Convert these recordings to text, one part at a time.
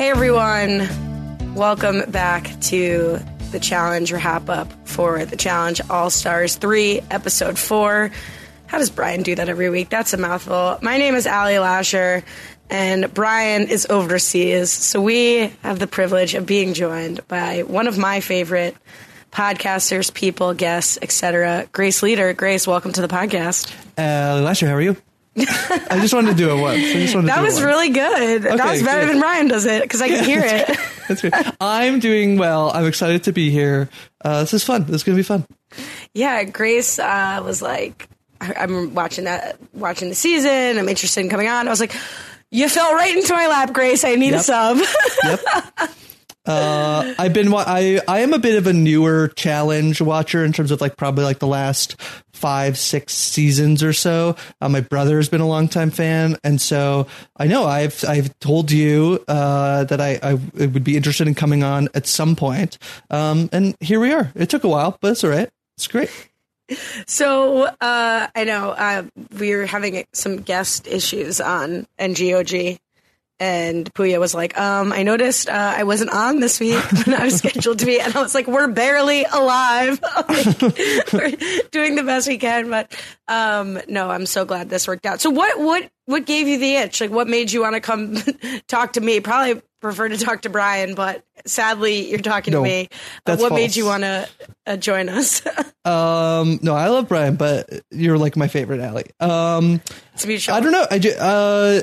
Hey everyone, welcome back to the challenge wrap up for the challenge All Stars 3, episode 4. How does Brian do that every week? That's a mouthful. My name is Ali Lasher, and Brian is overseas. So we have the privilege of being joined by one of my favorite podcasters, people, guests, etc. Grace Leader. Grace, welcome to the podcast. Uh, Lasher, how are you? I just wanted to do it once. I just wanted to That was really good. that was better good. than Brian does it because I can hear it. That's. I'm doing well. I'm excited to be here. Uh, this is fun. This is going to be fun. Yeah, Grace uh, was like, I'm watching that, watching the season. I'm interested in coming on. I was like, you fell right into my lap, Grace. I need a sub. Yep. Uh, I've been. I I am a bit of a newer challenge watcher in terms of like probably like the last five six seasons or so. Uh, my brother has been a longtime fan, and so I know I've I've told you uh, that I I would be interested in coming on at some point. Um, and here we are. It took a while, but it's all right. It's great. so uh, I know uh, we are having some guest issues on NGOG. And Puya was like, um, I noticed uh, I wasn't on this week when I was scheduled to be. And I was like, we're barely alive. Like, we're doing the best we can. But um, no, I'm so glad this worked out. So what, what, what gave you the itch? Like, what made you want to come talk to me? Probably prefer to talk to Brian, but sadly, you're talking No, to me. Uh, what made you want to uh, join us? Um, no, I love Brian, but you're like my favorite Ali. Um, it's mutual. I don't know. I, uh,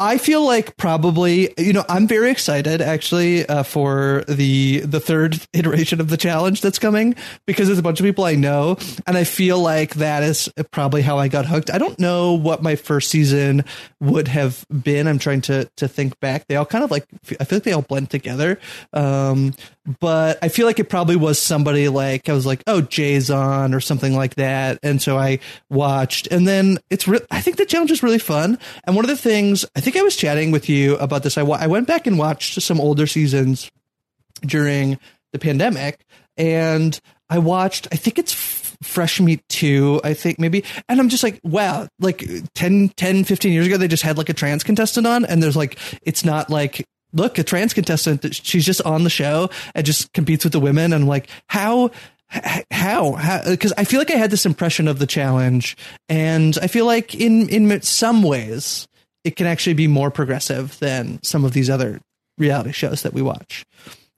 I feel like probably, you know, I'm very excited actually uh, for the the third iteration of the challenge that's coming because there's a bunch of people I know, and I feel like that is probably how I got hooked. I don't know what my first season would have been. I'm trying to to think back. They all kind of like I feel like they all blend together. Um, but I feel like it probably was somebody like I was like, oh, Jay's on or something like that, and so I watched, and then it's re- I think the challenge is really fun. And one of the things I think I was chatting with you about this. I I went back and watched some older seasons during the pandemic, and I watched. I think it's. Fresh Meat 2, I think maybe. And I'm just like, wow, like 10, 10, 15 years ago, they just had like a trans contestant on, and there's like, it's not like look, a trans contestant, she's just on the show and just competes with the women. And I'm like, how, how, because uh, I feel like I had this impression of the challenge. And I feel like in, in some ways, it can actually be more progressive than some of these other reality shows that we watch.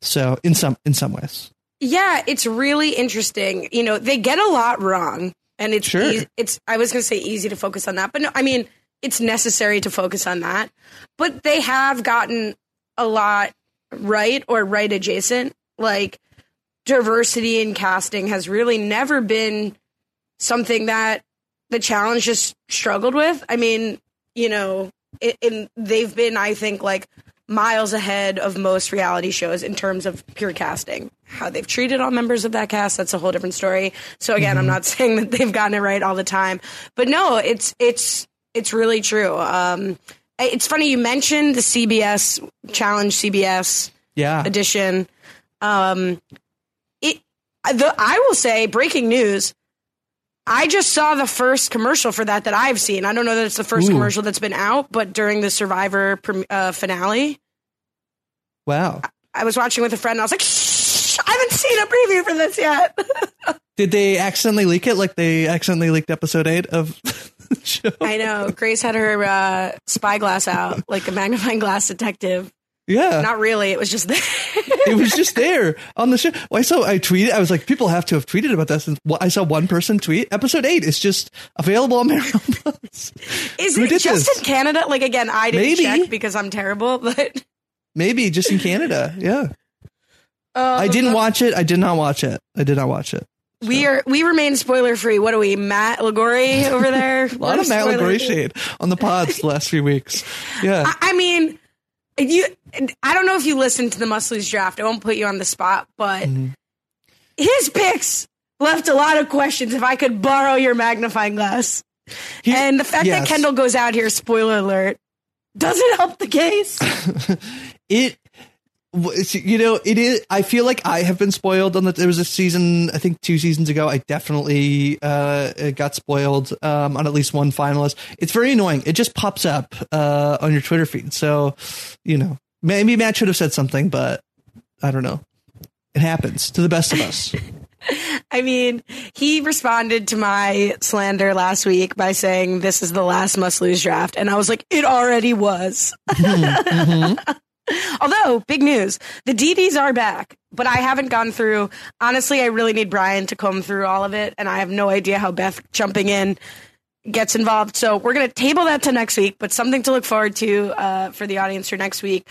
So in some, in some ways. Yeah, it's really interesting. You know, they get a lot wrong, and it's Sure. eas- it's. I was going to say easy to focus on that, but no, I mean it's necessary to focus on that. But they have gotten a lot right or right adjacent. Like diversity in casting has really never been something that the challenge just struggled with. I mean, you know, it, in, they've been, I think, like miles ahead of most reality shows in terms of pure casting. How they've treated all members of that cast, that's a whole different story. So again, I'm not saying that they've gotten it right all the time, but no, it's it's it's really true. Um, it's funny you mentioned the CBS challenge, CBS Yeah. edition. Um, the, I will say, breaking news. I just saw the first commercial for that that I've seen. I don't know that it's the first Ooh. commercial that's been out, but during the Survivor uh, finale, Wow. I was watching with a friend. and I was like, Shh, I haven't seen a preview for this yet. Did they accidentally leak it like they accidentally leaked episode eight of the show? I know. Grace had her uh, spyglass out, like a magnifying glass detective. Yeah. Not really. It was just there. it was just there on the show. Well, I saw, I tweeted, I was like, people have to have tweeted about this. And I saw one person tweet, episode eight is just available on Paramount Plus. Is Who it just this? in Canada? Like again, I didn't Maybe. check because I'm terrible. But Maybe just in Canada. Yeah. uh, I didn't watch it. I did not watch it. I did not watch it. We are we remain spoiler free. What are we, Matt Liguori over there? A lot of Matt Liguori shade on the pods the last few weeks. Yeah. I, I mean, you. I don't know if you listened to the Must draft. I won't put you on the spot, but Mm-hmm. his picks left a lot of questions. If I could borrow your magnifying glass, He- and the fact yes. that Kendall goes out here, spoiler alert, doesn't help the case. it you know it is i feel like i have been spoiled on the there was a season i think two seasons ago i definitely uh got spoiled um on at least one finalist. It's very annoying. It just pops up uh on your twitter feed. So you know maybe matt should have said something but i don't know. It happens to the best of us. I mean, he responded to my slander last week by saying this is the last must lose draft. And I was like, it already was. Although, big news, the DDs are back, but I haven't gone through. Honestly, I really need Brian to comb through all of it. And I have no idea how Beth jumping in gets involved. So we're going to table that to next week, but something to look forward to uh, for the audience for next week.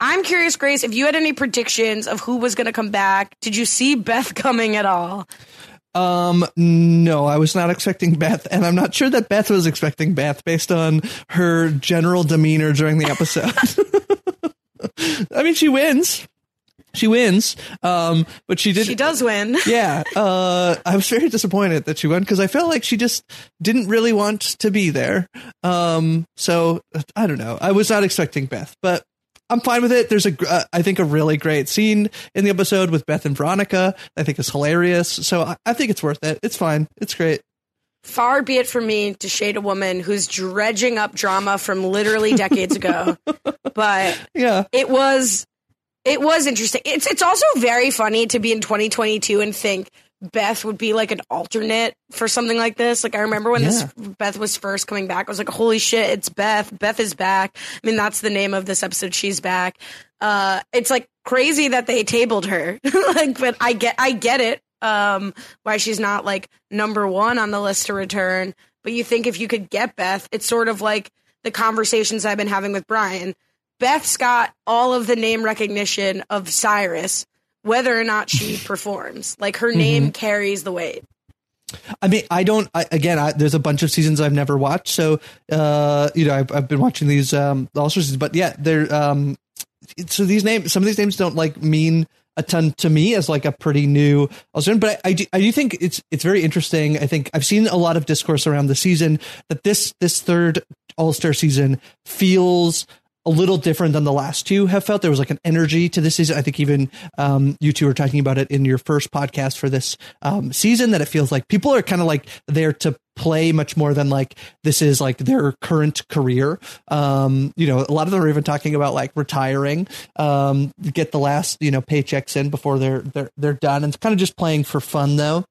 I'm curious, Grace, if you had any predictions of who was going to come back. Did you see Beth coming at all? Um, no, I was not expecting Beth, and I'm not sure that Beth was expecting Beth based on her general demeanor during the episode. I mean, she wins. She wins. Um, but she did. She does win. yeah. Uh, I was very disappointed that she won because I felt like she just didn't really want to be there. Um, so I don't know. I was not expecting Beth, but I'm fine with it. There's a, uh, I think, a really great scene in the episode with Beth and Veronica. I think is hilarious. So I, I think it's worth it. It's fine. It's great. Far be it from me to shade a woman who's dredging up drama from literally decades ago, but Yeah. it was it was interesting. It's it's also very funny to be in 2022 and think Beth would be like an alternate for something like this. Like I remember when this Beth was first coming back, I was like, "Holy shit, it's Beth! Beth is back!" I mean, that's the name of this episode. She's back. Uh, it's like crazy that they tabled her. like, but I get I get it. Um, why she's not like number one on the list to return. But you think if you could get Beth, it's sort of like the conversations I've been having with Brian. Beth's got all of the name recognition of Cyrus, whether or not she performs. Like her name carries the weight. I mean, I don't. I, again, I, there's a bunch of seasons I've never watched, so uh, you know, I've, I've been watching these um, all sorts of seasons, but yeah, they're um, so these names, some of these names don't like mean a ton to me as like a pretty new Australian, but I, I do, I do think it's it's very interesting. I think I've seen a lot of discourse around the season that this this third All Star season feels a little different than the last two have felt. There was like an energy to this season. I think even um, you two were talking about it in your first podcast for this um, season that it feels like people are kind of like there to play much more than like this is like their current career. Um, you know, a lot of them are even talking about like retiring, um, get the last you know paychecks in before they're they're they're done, and it's kind of just playing for fun though.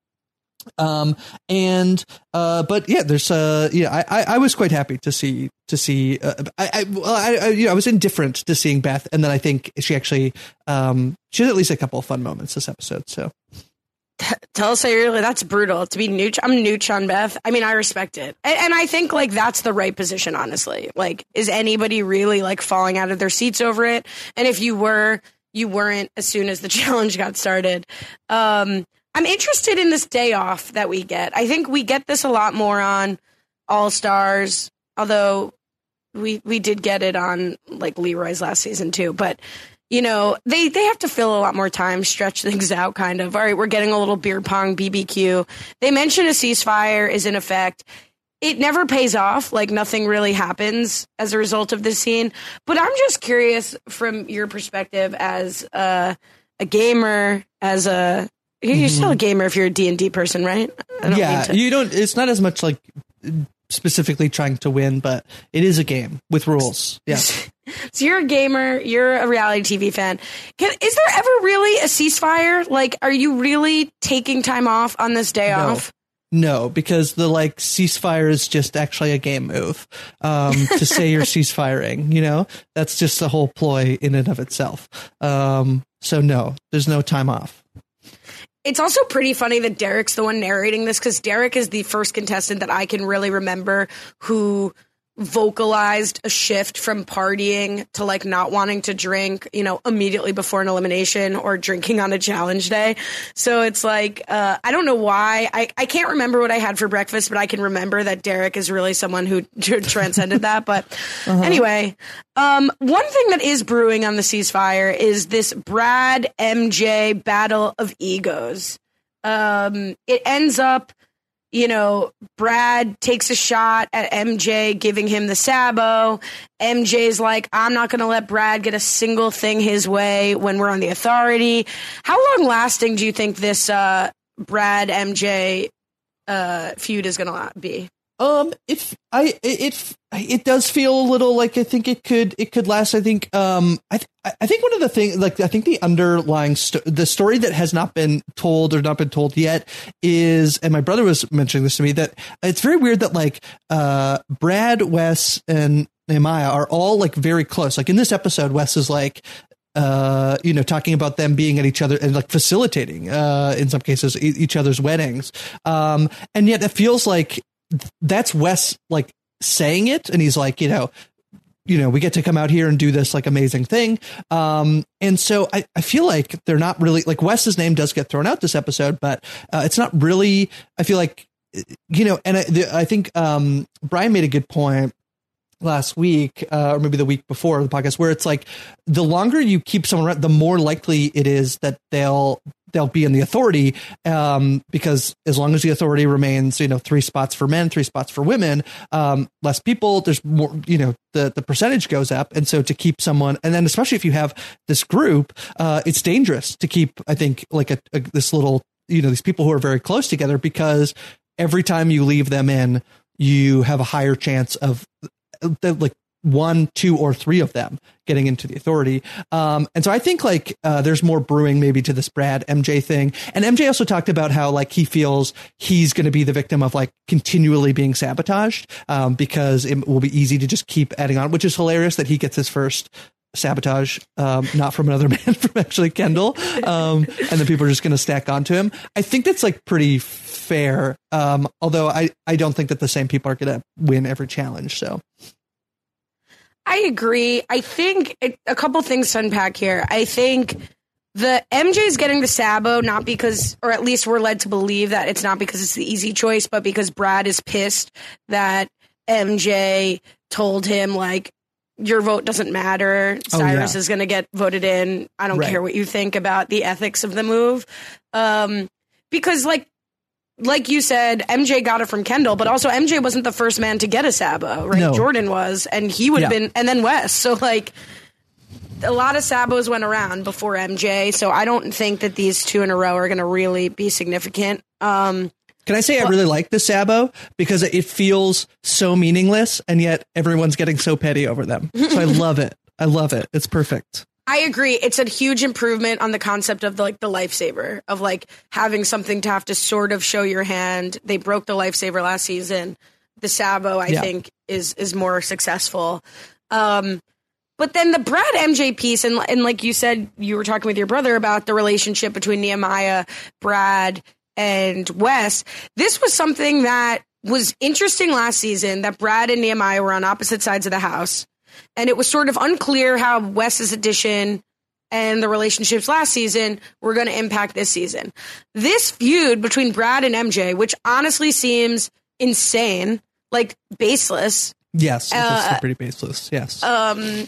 Um and uh but yeah there's uh yeah i i, I was quite happy to see to see uh, i i well I, I you know i was indifferent to seeing beth and then i think she actually um she had at least a couple of fun moments this episode so Tell us how you really that's brutal to be nooch. I'm nooch on Beth. I mean, I respect it, and, and I think like that's the right position. Honestly, like, is anybody really like falling out of their seats over it? And if you were, you weren't as soon as the challenge got started. Um, I'm interested in this day off that we get. I think we get this a lot more on All Stars, although we we did get it on like Leroy's last season too. But you know, they they have to fill a lot more time, stretch things out. Kind of. All right, we're getting a little beer pong BBQ. They mention a ceasefire is in effect. It never pays off. Like nothing really happens as a result of this scene. But I'm just curious from your perspective as a, a gamer, as a you're mm-hmm. still a gamer if you're a D and D person, right? yeah, to- you don't. It's not as much like specifically trying to win, but it is a game with rules. Yeah. so you're a gamer, you're a reality TV fan. Can, is there ever really a ceasefire? Like, are you really taking time off on this day no. off? No, because the like ceasefire is just actually a game move. Um, to say you're ceasefiring, you know, that's just the whole ploy in and of itself. Um, so no, there's no time off. It's also pretty funny that Derek's the one narrating this because Derek is the first contestant that I can really remember who vocalized a shift from partying to like not wanting to drink, you know, immediately before an elimination or drinking on a challenge day. So it's like, uh, I don't know why. I, I can't remember what I had for breakfast, but I can remember that Derek is really someone who transcended that. But uh-huh. anyway, um, one thing that is brewing on the ceasefire is this Brad MJ battle of egos. Um, it ends up you know, Brad takes a shot at MJ, giving him the Sabo. MJ's like, I'm not going to let Brad get a single thing his way when we're on the authority. How long lasting do you think this uh, Brad MJ uh, feud is going to be? Um, it I it it does feel a little like I think it could it could last. I think um I th- I think one of the things like I think the underlying sto- the story that has not been told or not been told yet is and my brother was mentioning this to me that it's very weird that like uh Brad Wes and Nehemiah are all like very close. Like in this episode, Wes is like, uh, you know, talking about them being at each other and like facilitating, uh, in some cases, e- each other's weddings. Um, and yet it feels like that's Wes like saying it, and he's like, you know, you know, we get to come out here and do this like amazing thing. Um, and so I, I feel like they're not really like Wes's name does get thrown out this episode, but uh, it's not really. I feel like you know, and I, the, I think um, Brian made a good point last week uh, or maybe the week before the podcast where it's like the longer you keep someone around the more likely it is that they'll they'll be in the authority um, because as long as the authority remains you know three spots for men three spots for women um, less people there's more you know the the percentage goes up. And so to keep someone and then especially if you have this group uh, it's dangerous to keep i think like a, a this little you know these people who are very close together because every time you leave them in you have a higher chance of like one, two, or three of them getting into the authority. Um, and so I think like uh, there's more brewing maybe to this Brad MJ thing. And MJ also talked about how like he feels he's going to be the victim of like continually being sabotaged um, because it will be easy to just keep adding on, which is hilarious that he gets his first sabotage, um, not from another man, from actually Kendall. Um, and then people are just going to stack onto him. I think that's like pretty fair. Um, although I, I don't think that the same people are going to win every challenge. So. I agree. I think it, a couple things to unpack here. I think the MJ's getting the Sabo not because, or at least we're led to believe that it's not because it's the easy choice, but because Brad is pissed that MJ told him like your vote doesn't matter. Cyrus oh, yeah. is going to get voted in. I don't right. care what you think about the ethics of the move. Um, because like like you said, MJ got it from Kendall, but also MJ wasn't the first man to get a Sabo, right? No. Jordan was, and he would have yeah. been, and then Wes. So like, a lot of Sabos went around before MJ, so I don't think that these two in a row are going to really be significant. Um, Can I say I really like the Sabo because it feels so meaningless, and yet everyone's getting so petty over them. So I love it. I love it. It's perfect. I agree. It's a huge improvement on the concept of the, like the lifesaver of like having something to have to sort of show your hand. They broke the lifesaver last season. The Sabo, I yeah. think, is is more successful. Um, but then the Brad MJ piece, and and like you said, you were talking with your brother about the relationship between Nehemiah, Brad, and Wes. This was something that was interesting last season. That Brad and Nehemiah were on opposite sides of the house and it was sort of unclear how Wes's addition and the relationships last season were going to impact this season. This feud between Brad and MJ, which honestly seems insane, like baseless, Yes, Uh, pretty baseless. Yes. um,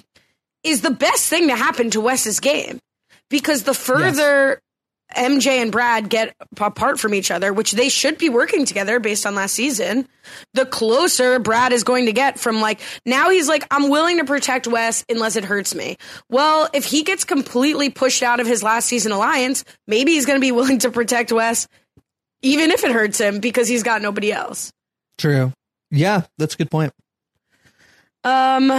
is the best thing to happen to Wes's game because the further MJ and Brad get apart from each other, which they should be working together based on last season, the closer Brad is going to get from like now he's like, I'm willing to protect Wes unless it hurts me. Well, if he gets completely pushed out of his last season alliance, maybe he's going to be willing to protect Wes even if it hurts him because he's got nobody else. True. Yeah, that's a good point. Um.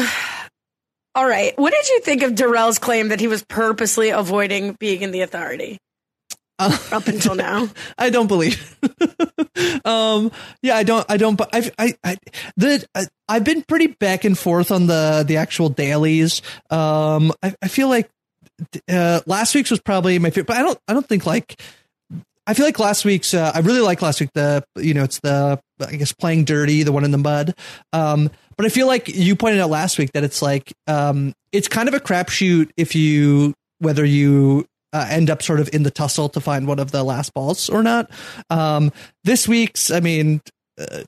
All right. What did you think of Darrell's claim that he was purposely avoiding being in the authority up until now? I don't believe. um, yeah, I don't. I don't. I've, I, I, the, I, I've been pretty back and forth on the the actual dailies. Um, I, I feel like uh, last week's was probably my favorite, but I don't. I don't think like. I feel like last week's. Uh, I really like last week. The you know it's the I guess playing dirty, the one in the mud. Um, but I feel like you pointed out last week that it's like um, it's kind of a crapshoot if you whether you uh, end up sort of in the tussle to find one of the last balls or not. Um, this week's, I mean, uh,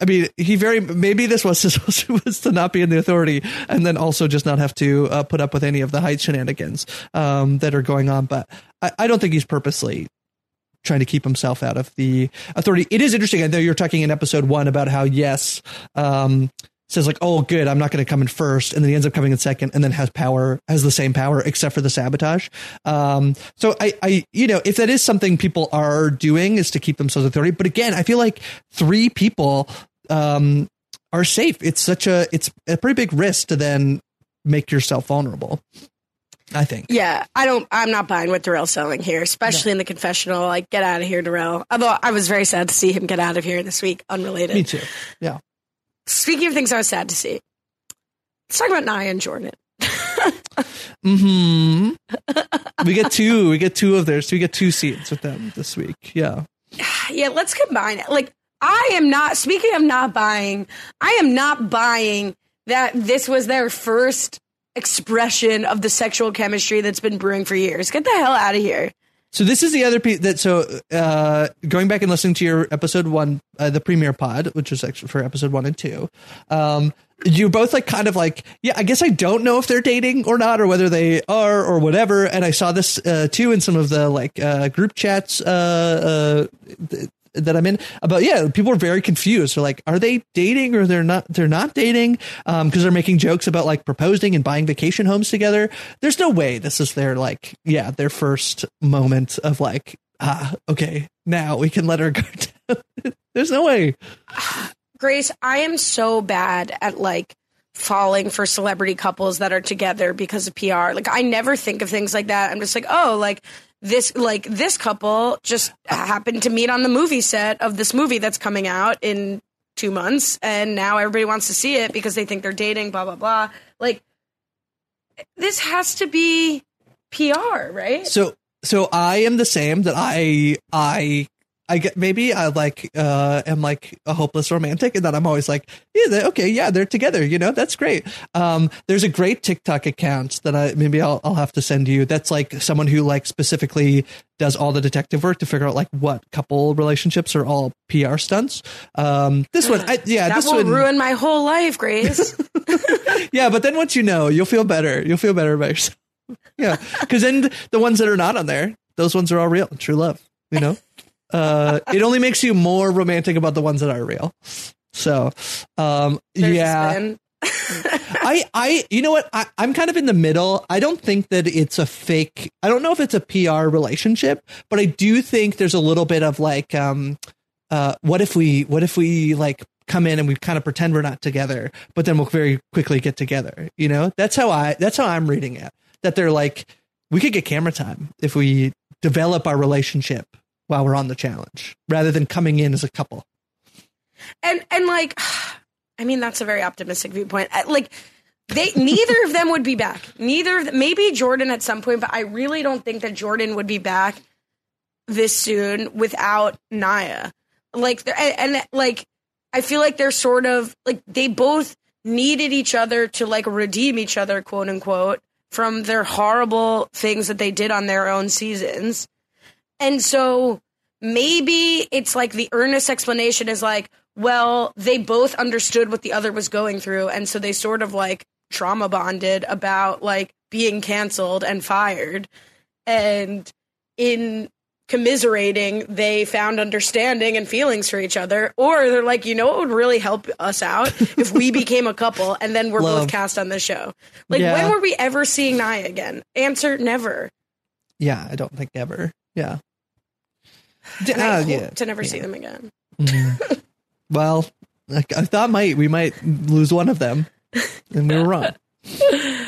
I mean, he very maybe this was to, was to not be in the authority, and then also just not have to uh, put up with any of the height shenanigans um, that are going on. But I, I don't think he's purposely trying to keep himself out of the authority. It is interesting. I know you're talking in episode one about how yes, um, says like, oh, good, I'm not going to come in first, and then he ends up coming in second, and then has power, has the same power except for the sabotage. Um, so I, I, you know, if that is something people are doing is to keep themselves authority, but again, I feel like three people um, are safe. It's such a, it's a pretty big risk to then make yourself vulnerable. I think. Yeah, I don't. I'm not buying what Darrell's selling here, especially in the confessional. Like, get out of here, Darrell. Although I was very sad to see him get out of here this week, unrelated. Me too. Yeah. Speaking of things I was sad to see, let's talk about Nia and Jordan. Hmm. we get two. We get two of theirs. So we get two seats with them this week. Yeah. yeah, let's combine it. Like, I am not, speaking of not buying, I am not buying that this was their first expression of the sexual chemistry that's been brewing for years. Get the hell out of here. So this is the other piece that so uh, going back and listening to your episode one, uh, the premiere pod, which was actually for episode one and two. Um, you both like kind of like yeah, I guess I don't know if they're dating or not, or whether they are or whatever. And I saw this uh, too in some of the like uh, group chats uh, uh, th- that I'm in about yeah, people are very confused. They're like, are they dating or they're not? They're not dating because they're making jokes about like proposing and buying vacation homes together. There's no way this is their like yeah their first moment of like ah okay now we can let her go. Down. There's no way. Grace, I am so bad at like falling for celebrity couples that are together because of PR. Like I never think of things like that. I'm just like, oh, like this like this couple just happened to meet on the movie set of this movie that's coming out in 2 months and now everybody wants to see it because they think they're dating blah blah blah. Like this has to be PR, right? So so I am the same that I I I get maybe I like uh am like a hopeless romantic and that I'm always like yeah okay yeah they're together you know that's great. Um there's a great TikTok account that I maybe I'll I'll have to send you that's like someone who like specifically does all the detective work to figure out like what couple relationships are all PR stunts. Um this one I, yeah that this will one ruin my whole life, Grace. yeah but then once you know you'll feel better. You'll feel better about yourself. Yeah because then the ones that are not on there those ones are all real true love you know uh it only makes you more romantic about the ones that are real so um There's yeah. I, I, you know what? I, I'm kind of in the middle. I don't think that it's a fake. I don't know if it's a PR relationship, but I do think there's a little bit of like, um, uh, what if we, what if we like come in and we kind of pretend we're not together, but then we'll very quickly get together. You know, that's how I, that's how I'm reading it. That they're like, we could get camera time if we develop our relationship while we're on the challenge, rather than coming in as a couple. and and like i mean that's a very optimistic viewpoint like they neither of them would be back neither of them, maybe jordan at some point but i really don't think that jordan would be back this soon without nia like and, and like i feel like they're sort of like they both needed each other to like redeem each other quote unquote from their horrible things that they did on their own seasons. And so maybe it's like the earnest explanation is like, well, they both understood what the other was going through. And so they sort of like trauma bonded about like being canceled and fired. And in commiserating, they found understanding and feelings for each other. Or they're like, you know what would really help us out if we became a couple and then we're Love. both cast on the show. Like, Yeah. when were we ever seeing Nia again? Answer never. Yeah, I don't think ever. Yeah. And I hope yeah. to never see them again. Well, I, I thought might we might lose one of them, and we were wrong.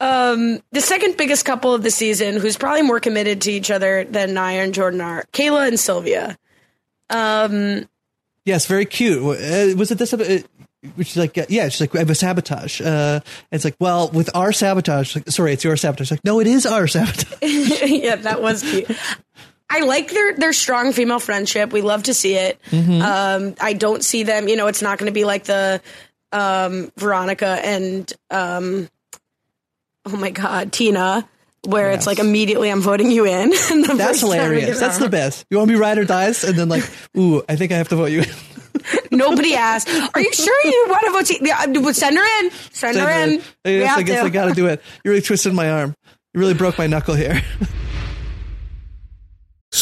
Um, the second biggest couple of the season, who's probably more committed to each other than Nia and Jordan are, Kayla and Sylvia. Um, Yes, very cute. Uh, was it this? Uh, which is like, uh, yeah, she's like, I have a sabotage. Uh, it's like, well, with our sabotage, like, sorry, it's your sabotage. Like, no, it is our sabotage. yeah, that was cute. I like their their strong female friendship. We love to see it. Um, I don't see them. You know, it's not going to be like the um, Veronica and um, oh my god, Tina, where it's like immediately I'm voting you in. The That's first time we hilarious. That's the best. You want to be ride or dies, and then like, ooh, I think I have to vote you. in. Nobody asked. Are you sure you want to vote? T- yeah, send her in. Send her in. I We guess, I, guess. I got to do it. You really twisted my arm. You really broke my knuckle here.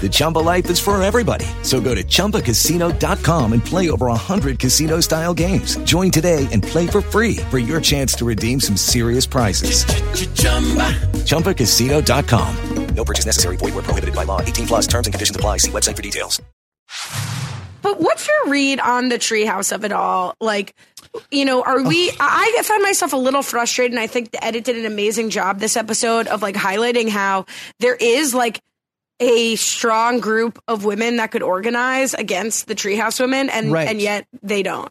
The Chumba life is for everybody. So go to ChumbaCasino.com and play over 100 casino style games. Join today and play for free for your chance to redeem some serious prizes. ChumbaCasino.com. No purchase necessary. Void where prohibited by law. 18 plus terms and conditions apply. See website for details. But what's your read on the treehouse of it all? Like, you know, are we? Oh. I I found myself a little frustrated, and I think the edit did an amazing job this episode of like highlighting how there is like a strong group of women that could organize against the treehouse women, and Right. and yet they don't.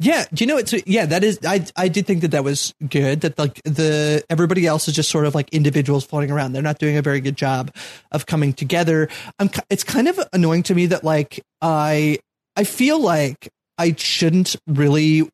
Yeah, do you know it's yeah that is I I did think that that was good that like the everybody else is just sort of like individuals floating around. They're not doing a very good job of coming together. I'm it's kind of annoying to me that like I I feel like I shouldn't really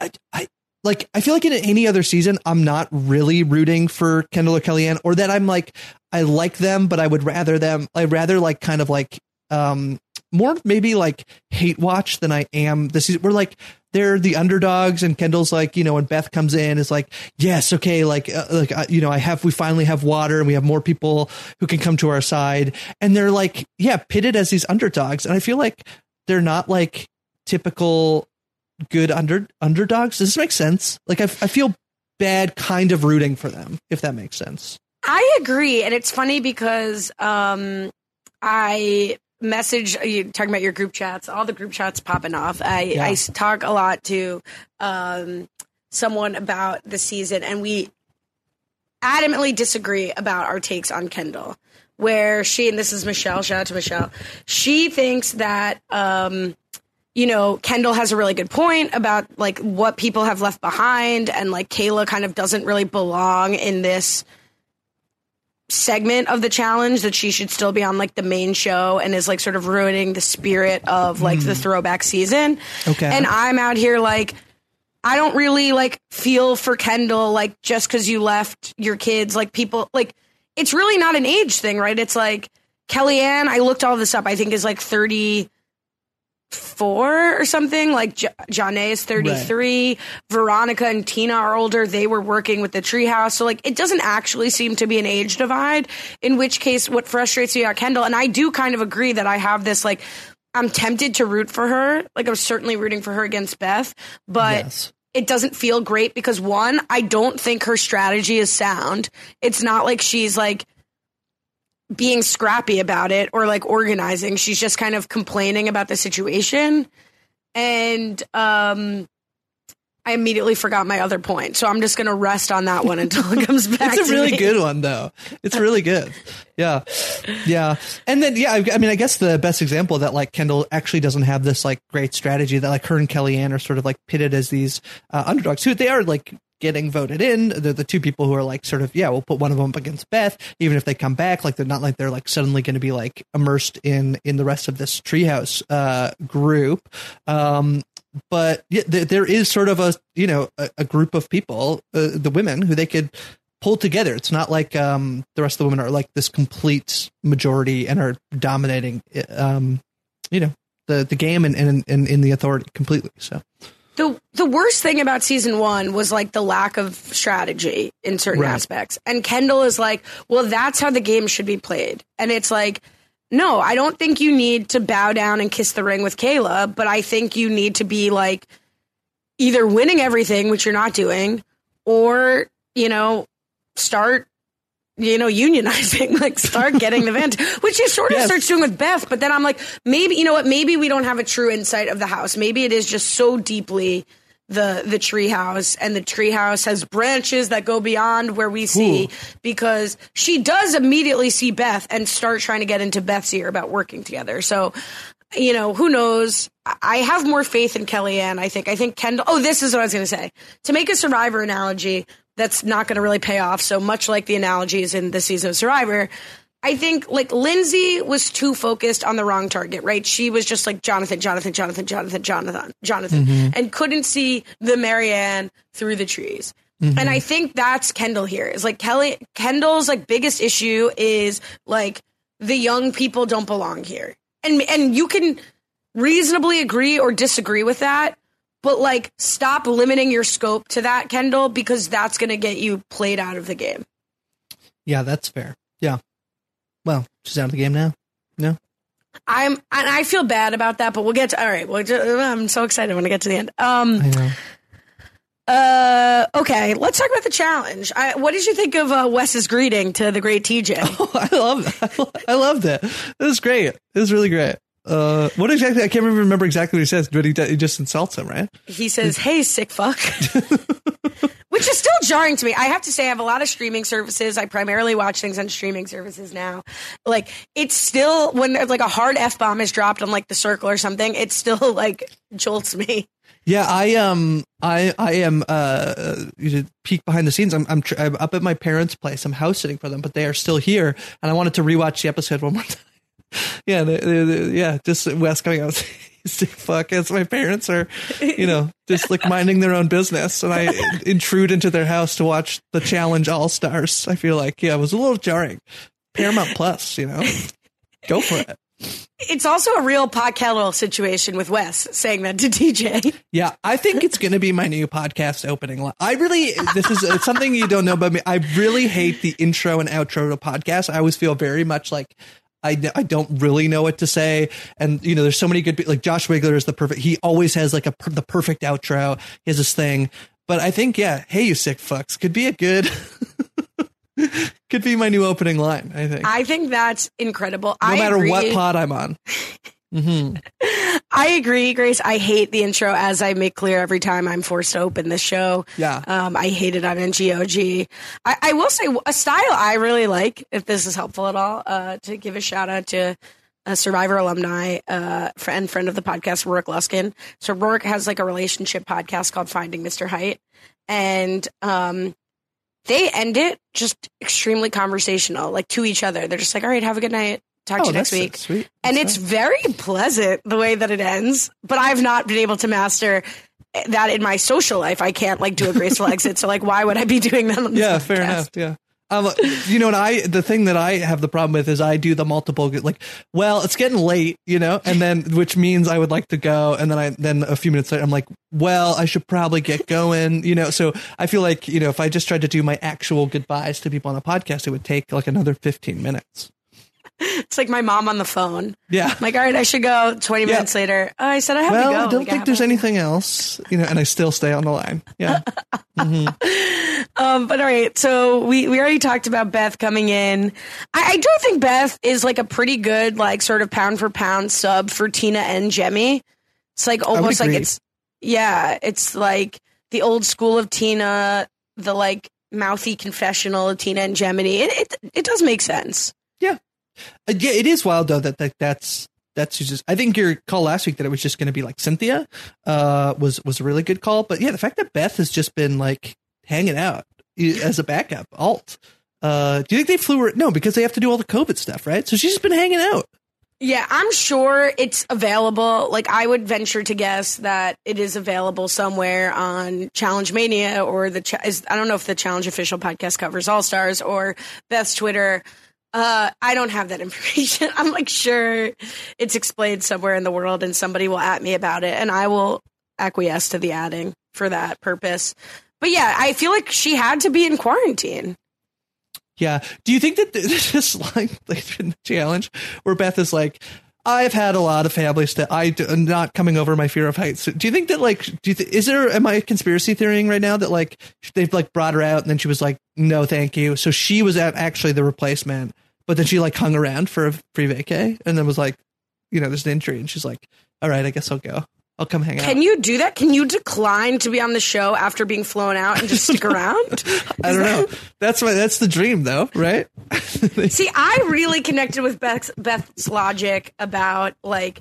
I, I like I feel like in any other season I'm not really rooting for Kendall or Kellyanne or that I'm like I like them but I would rather them I'd rather like kind of like um more maybe like hate watch than I am this is we're like they're the underdogs and Kendall's like you know when Beth comes in is like yes okay like uh, like uh, you know I have we finally have water and we have more people who can come to our side. And they're like yeah pitted as these underdogs. And I feel like they're not like typical good under underdogs does this make sense like I, I feel bad kind of rooting for them if that makes sense I agree, and it's funny because um, I message you talking about your group chats. All the group chats popping off. I, Yeah. I talk a lot to um, someone about the season, and we adamantly disagree about our takes on Kendall. Where she and this is Michelle. Shout out to Michelle. She thinks that. Um, you know, Kendall has a really good point about like what people have left behind, and like Kayla kind of doesn't really belong in this segment of the challenge that she should still be on like the main show and is like sort of ruining the spirit of like the hmm. throwback season. Okay. And I'm out here like I don't really like feel for Kendall like just because you left your kids. Like people like it's really not an age thing, right? It's like Kellyanne. I looked all this up. I think is like thirty four or something. Like J- Janae is thirty three. Veronica and Tina are older. They were working with the treehouse, so like it doesn't actually seem to be an age divide. In which case, what frustrates me about Kendall, and I do kind of agree that I have this like I'm tempted to root for her. Like I'm certainly rooting for her against Beth, but Yes. it doesn't feel great because one, I don't think her strategy is sound. It's not like she's like being scrappy about it or like organizing. She's just kind of complaining about the situation. And um I immediately forgot my other point. So I'm just going to rest on that one until it comes back. it's a really me. good one though. It's really good. Yeah. Yeah. And then yeah, I I mean I guess the best example that like Kendall actually doesn't have this like great strategy that like her and Kellyanne are sort of like pitted as these uh, underdogs who they are like getting voted in. They're the two people who are like sort of yeah, we'll put one of them up against Beth even if they come back like they're not like they're like suddenly going to be like immersed in in the rest of this treehouse uh group. Um but yeah, there, there is sort of a you know a, a group of people, uh, the women who they could pull together. It's not like um, the rest of the women are like this complete majority and are dominating, um, you know, the the game and and, and in the authority completely. So The the worst thing about season one was like the lack of strategy in certain Right. aspects. And Kendall is like, well, that's how the game should be played. And it's like, no, I don't think you need to bow down and kiss the ring with Kayla, but I think you need to be like either winning everything, which you're not doing, or, you know, start you know, unionizing, like start getting the vent, which he sort of Yes. starts doing with Beth. But then I'm like, maybe, you know what? Maybe we don't have a true insight of the house. Maybe it is just so deeply the the treehouse, and the treehouse has branches that go beyond where we see. Because she does immediately see Beth and start trying to get into Beth's ear about working together. So, you know, who knows? I- I have more faith in Kellyanne. I think. I think Kendall. Oh, this is what I was going to say. To make a Survivor analogy, that's not going to really pay off. So much like the analogies in the season of Survivor, I think like Lindsay was too focused on the wrong target, right? She was just like Jonathan, Jonathan, Jonathan, Jonathan, Jonathan, Jonathan, Mhm. and couldn't see the Maryanne through the trees. Mhm. And I think that's Kendall here. Is like Kelly Kendall's like biggest issue is like the young people don't belong here. And and you can reasonably agree or disagree with that, but like stop limiting your scope to that, Kendall, because that's going to get you played out of the game. yeah, that's fair. Yeah. Well, she's out of the game now. No. I'm and I feel bad about that, but we'll get to all right. Well, I'm so excited when I get to the end. Um, I know. Uh, okay, let's talk about the challenge. I, what did you think of uh, Wes's greeting to the great TJ? I love that. I loved it. It was great. It was really great. Uh, what exactly? I can't even remember exactly what he says, but he, he just insults him, right? He says, "Hey, sick fuck," which is still jarring to me. I have to say, I have a lot of streaming services. I primarily watch things on streaming services now. Like, it's still when like a hard f bomb is dropped on like the circle or something, it still like jolts me. Yeah, I um, I I am uh, you know, peek behind the scenes. I'm I'm, tr- I'm up at my parents' place. I'm house sitting for them, but they are still here, and I wanted to rewatch the episode one more time. yeah, they, they, they- yeah, just Wes coming out. Fuck as my parents are, you know, just like minding their own business, and I intrude into their house to watch the challenge All Stars. I feel like yeah, it was a little jarring. Paramount Plus, you know, go for it. It's also a real pot kettle situation with Wes saying that to TJ. Yeah, I think it's going to be my new podcast opening line. I really, this is it's something you don't know about me. I really hate the intro and outro to podcasts. I always feel very much like I, I don't really know what to say. And, you know, there's so many good, like Josh Wigler is the perfect, he always has like a, the perfect outro. He has this thing. But I think, yeah, hey, you sick fucks could be a good, could be my new opening line, I think. I think that's incredible. no I matter agree. what pod I'm on. hmm I agree, Grace. I hate the intro, as I make clear every time I'm forced to open the show. Yeah. Um, I hate it on NGOG. I, I will say a style I really like, if this is helpful at all, uh, to give a shout out to a Survivor alumni, uh, friend, friend of the podcast, Roark Luskin. So Roark has like a relationship podcast called Finding Mr. Height. And, um, they end it just extremely conversational, like to each other. They're just like, all right, have a good night. Talk Oh, to you next week. sweet. And That's it's very pleasant the way that it ends, but I've not been able to master that in my social life I can't like do a graceful exit. So like, why would I be doing that? Yeah, fair enough. Yeah. Um, you know, and I the thing that I have the problem with is I do the multiple like, well, it's getting late, you know, and then which means I would like to go, and then I then a few minutes later I'm like, well, I should probably get going, you know. So I feel like you know if I just tried to do my actual goodbyes to people on a podcast, it would take like another 15 minutes. It's like my mom on the phone. Yeah. I'm like, all right, I should go. Twenty Yeah. minutes later, oh, I said I have well, to go. I don't Like, think have there's a- anything else, you know, and I still stay on the line. Yeah. Mhm. Um, but all right, so we, we already talked about Beth coming in. I, I do think Beth is like a pretty good, like sort of pound for pound sub for Tina and Jemmye. It's like almost like it's yeah, it's like the old school of Tina, the like mouthy confessional of Tina and Jemmye. It it, it does make sense. Uh, yeah, it is wild though that, that that's that's just. I think your call last week that it was just going to be like Cynthia uh, was was a really good call. But yeah, the fact that Beth has just been like hanging out as a backup alt. Uh, do you think they flew her? No, because they have to do all the COVID stuff, right? So she's just been hanging out. Yeah, I'm sure it's available. Like, I would venture to guess that it is available somewhere on Challenge Mania or the. I don't know if the Challenge official podcast covers All Stars or Beth's Twitter. Uh, I don't have that information. I'm like sure it's explained somewhere in the world, and somebody will at me about it, and I will acquiesce to the adding for that purpose. But yeah, I feel like she had to be in quarantine. Yeah. Do you think that this is like in the challenge where Beth is like, I've had a lot of family stuff. I do, I'm not coming over my fear of heights. Do you think that like, do you th- is there, am I conspiracy theorying right now that like they've like brought her out and then she was like, no, thank you. So she was actually the replacement, but then she like hung around for a free vacay and then was like, you know, there's an injury and she's like, all right, I guess I'll go. I'll come hang out. Can you do that? Can you decline to be on the show after being flown out and just stick around? I don't know. That's why that's the dream though, right? See, I really connected with Beth's, Beth's logic about like,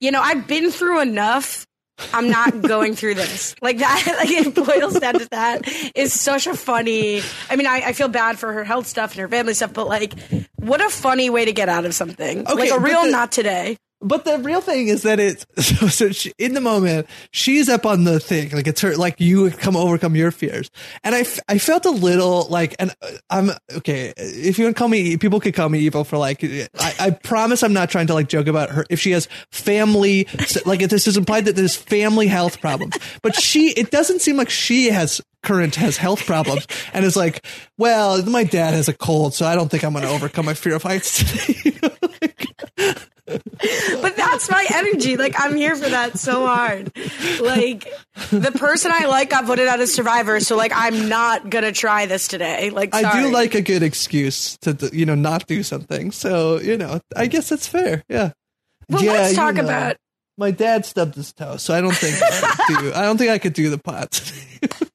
you know, I've been through enough. I'm not going through this. Like that, like it boils down to that is such a funny. I mean, I, I feel bad for her health stuff and her family stuff, but like, what a funny way to get out of something. like a real the- not today. But the real thing is that it's so, so she, in the moment she's up on the thing like it's her like you come overcome your fears. And I, I felt a little like and uh, I'm okay if you want to call me people could call me evil for like I, I promise I'm not trying to like joke about her if she has family like if this is implied that there's family health problems. But she it doesn't seem like she has current has health problems and is like well my dad has a cold so I don't think I'm going to overcome my fear of heights today but that's my energy. Like I'm here for that so hard. Like the person I like got voted out as survivor, so like I'm not gonna try this today. Like I do like a good excuse to you know not do something. So you know, I guess that's fair. Yeah. Well, yeah, let's you talk know, about- My dad stubbed his toe, so I don't think I do. I don't think I could do the pot.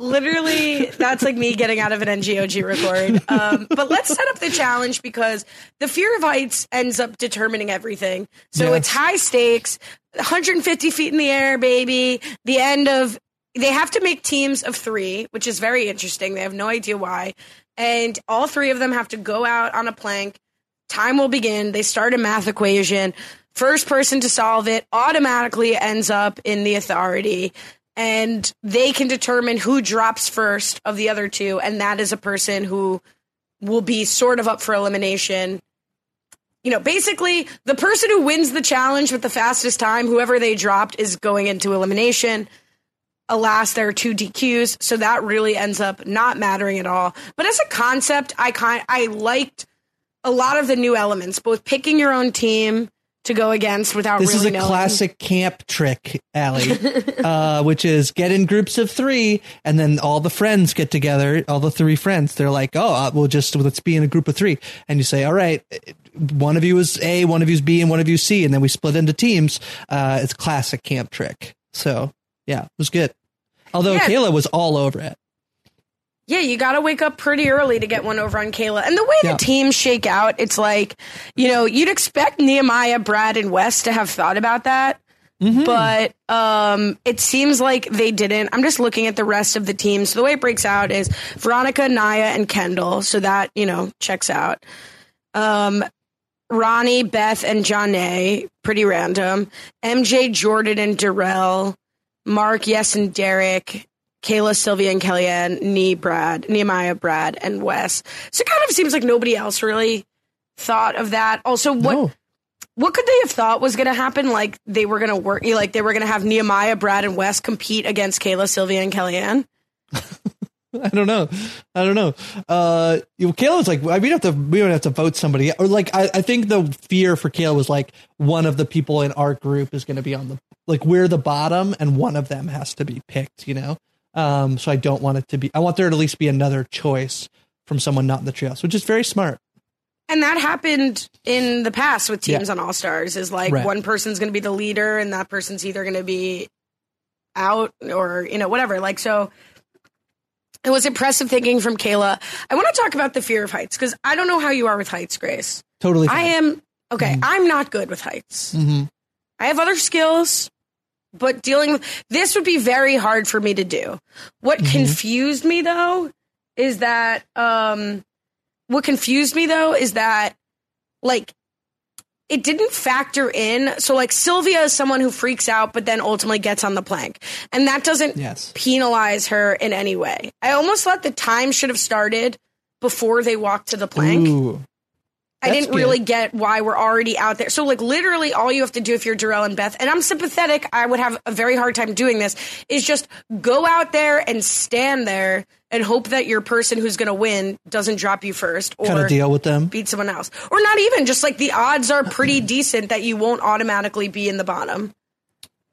Literally, that's like me getting out of an NGOG record. Um, but let's set up the challenge because the fear of heights ends up determining everything. So Yes. it's high stakes, 150 feet in the air, baby. The end of they have to make teams of three, which is very interesting. They have no idea why, and all three of them have to go out on a plank. Time will begin. They start a math equation. First person to solve it automatically ends up in the authority and they can determine who drops first of the other two, and that is a person who will be sort of up for elimination. You know, basically, the person who wins the challenge with the fastest time, whoever they dropped, is going into elimination. Alas, there are two DQs, so that really ends up not mattering at all. But as a concept, I kind I liked a lot of the new elements, both picking your own team to go against without this really is a knowing. classic camp trick, Ali, uh, which is get in groups of three, and then all the friends get together. All the three friends, they're like, "Oh, uh, we'll just let's be in a group of three. And you say, "All right, one of you is A, one of you is B, and one of you is C," and then we split into teams. Uh, it's classic camp trick. So yeah, it was good. Although Yeah. Kailah was all over it. Yeah, you got to wake up pretty early to get one over on Kailah. And the way Yeah. the teams shake out, it's like, you know, you'd expect Nehemiah, Brad, and Wes to have thought about that. But um, it seems like they didn't. I'm just looking at the rest of the teams. So the way it breaks out is Veronica, Nia, and Kendall. So that, you know, checks out. Um, Ronnie, Beth, and Johnny, pretty random. MJ, Jordan, and Darrell. Mark, Yes, and Derek, Kailah, Sylvia, and Kellyanne, Nee, Brad, Nehemiah, Brad, and Wes. So it kind of seems like nobody else really thought of that. Also, what No. what could they have thought was going to happen? Like they were going to work, like they were going to have Nehemiah, Brad, and Wes compete against Kailah, Sylvia, and Kellyanne. I don't know. I don't know. Uh, you know, Kailah was like, I mean, have to, we don't have to vote somebody. Or like, I, I think the fear for Kailah was like, one of the people in our group is going to be on the, like, we're the bottom and one of them has to be picked, you know? Um, so I don't want it to be, I want there to at least be another choice from someone not in the trios, which is very smart. And that happened in the past with teams Yeah. on All Stars. Is like Right. one person's going to be the leader, and that person's either going to be out or you know whatever. Like so, it was impressive thinking from Kailah. I want to talk about the fear of heights because I don't know how you are with heights, Grace. Totally. I am okay. I'm not good with heights. Mm-hmm. I have other skills, but dealing with this would be very hard for me to do. What Mm-hmm. confused me though is that um what confused me though is that like it didn't factor in. So like Sylvia is someone who freaks out but then ultimately gets on the plank. And that doesn't Yes. penalize her in any way. I almost thought the time should have started before they walked to the plank. Ooh. I didn't good. really get why we're already out there. So, like, literally, all you have to do if you're Darrell and Beth, and I'm sympathetic, I would have a very hard time doing this, is just go out there and stand there and hope that your person who's going to win doesn't drop you first or Kind of deal with them. beat someone else. Or not even, just like the odds are pretty decent that you won't automatically be in the bottom.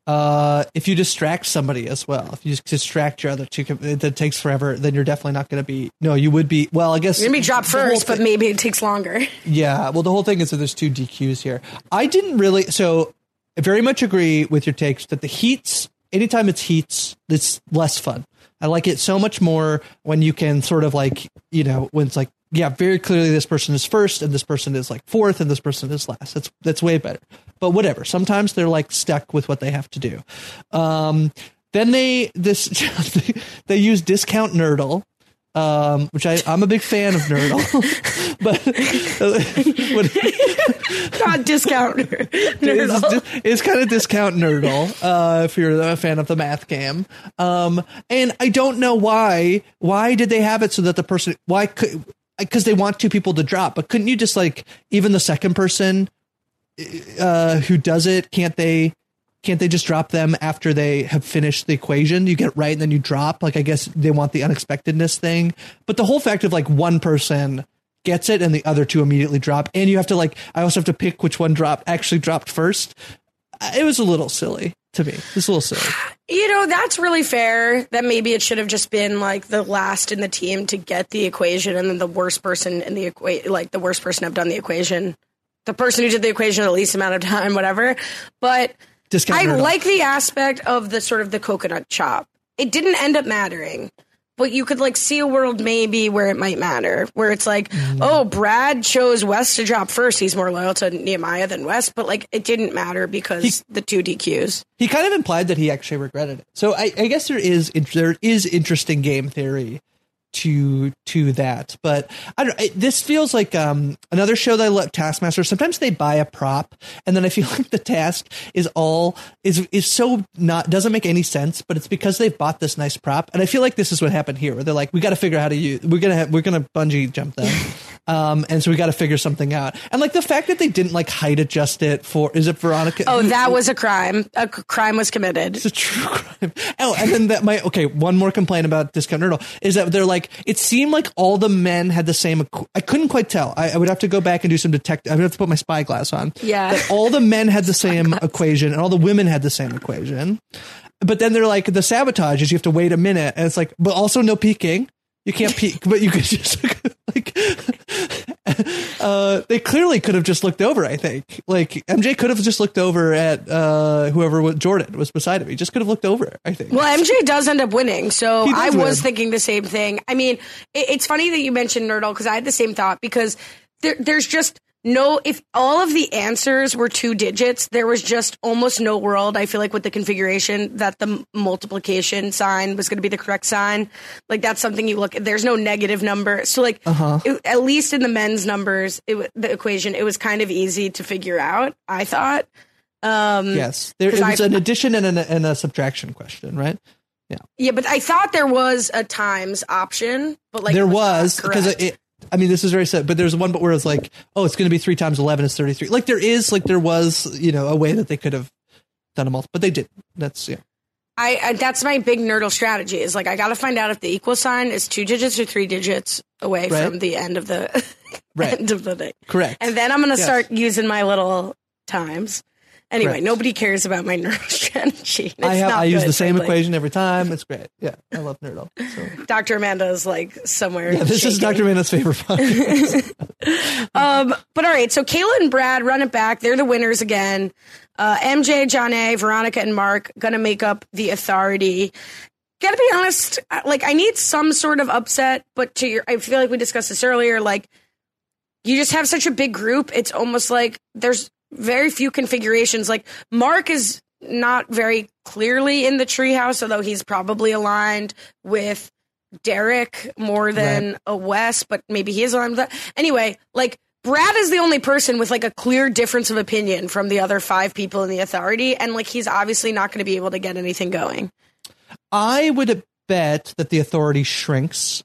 Uh, if you distract somebody as well, if you just distract your other two, that takes forever, then you're definitely not going to be. No, you would be. Well, I guess You're going to be dropped first, but maybe it takes longer. Yeah. Well, the whole thing is that there's two DQs here. I didn't really. So I very much agree with your takes that the heats. Anytime it's heats, it's less fun. I like it so much more when you can sort of like you know when it's like yeah, very clearly this person is first and this person is like fourth and this person is last. That's that's way better. But whatever. Sometimes they're like stuck with what they have to do. Um, then they this they use discount Nerdle, um, which I I'm a big fan of Nerdle, but what, God, discount. it's, it's kind of discount nerdle uh, if you're a fan of the math game. Um, and I don't know why. Why did they have it so that the person? Why could? Because they want two people to drop, but couldn't you just like even the second person uh, who does it? Can't they? Can't they just drop them after they have finished the equation? You get right and then you drop. Like I guess they want the unexpectedness thing, but the whole fact of like one person gets it and the other two immediately drop, and you have to like I also have to pick which one dropped actually dropped first. It was a little silly to me. It's a little silly. You know, that's really fair. That maybe it should have just been like the last in the team to get the equation, and then the worst person in the equation, like the worst person have done the equation, the person who did the equation the least amount of time, whatever. But Discount I like the aspect of the sort of the coconut chop. It didn't end up mattering. But you could like see a world maybe where it might matter, where it's like, Mm. oh, Brad chose Wes to drop first. He's more loyal to Nehemiah than Wes, but like it didn't matter because the two DQs. He kind of implied that he actually regretted it. So I, I guess there is there is interesting game theory to to that. But I don't. It, this feels like um, another show that I love. Taskmaster. Sometimes they buy a prop, and then I feel like the task is all is is so not doesn't make any sense. But it's because they've bought this nice prop, and I feel like this is what happened here. Where they're like, we got to figure out how to use. We're gonna have, we're gonna bungee jump them. Um, and so we got to figure something out. And like the fact that they didn't like height adjust it for, is it Veronica? Oh, that was a crime. A c- crime was committed. It's a true crime. Oh, and then that my okay. One more complaint about Discount Nerdle is that they're like it seemed like all the men had the same. I couldn't quite tell. I, I would have to go back and do some detect. I would have to put my spyglass on. Yeah. That all the men had the same equation and all the women had the same equation. But then they're like the sabotage is you have to wait a minute and it's like, but also no peeking. You can't peek, but you could just like. Uh, they clearly could have just looked over. I think, like MJ could have just looked over at uh, whoever was Jordan was beside him. He just could have looked over. I think. Well, MJ does end up winning, so I was thinking the same thing. I mean, it, it's funny that you mentioned Nerdle because I had the same thought because there, there's just no. If all of the answers were two digits, there was just almost no world. I feel like with the configuration that the multiplication sign was going to be the correct sign. Like that's something you look. At. There's no negative number, so like Uh-huh. it- at least in the men's numbers, it, the equation, it was kind of easy to figure out. I thought. Um, Yes, there it was I- an addition and, an, and a subtraction question, right? Yeah, Yeah, but I thought there was a times option, but like there was because it, I mean, this is very sad, but there's one, but where it's like, oh, it's going to be three times eleven is thirty three. Like there is, like there was, you know, a way that they could have done a multi, but they did. That's yeah. I, I that's my big nerdle strategy is like I got to find out if the equal sign is two digits or three digits away Right. from the end of the Right. end of the thing. Correct. And then I'm going to Yes. start using my little times. Anyway, Correct. nobody cares about my nerdle strategy. I have not I use the same equation every time. It's great. Yeah, I love Nerdle. So. Dr. Amanda is like somewhere. Yeah, this is. Dr. Amanda's favorite podcast. Um, but all right, so Kailah and Brad run it back. They're the winners again. Uh, MJ, John A, Veronica, and Mark gonna make up the authority. Gotta be honest, like I need some sort of upset, but to your, I feel like we discussed this earlier. Like you just have such a big group, it's almost like there's very few configurations. Like Mark is not very clearly in the treehouse, although he's probably aligned with Derek more than Right. a Wes, but maybe he is aligned with that. Anyway, like Brad is the only person with like a clear difference of opinion from the other five people in the authority, and like he's obviously not going to be able to get anything going. I would bet that the authority shrinks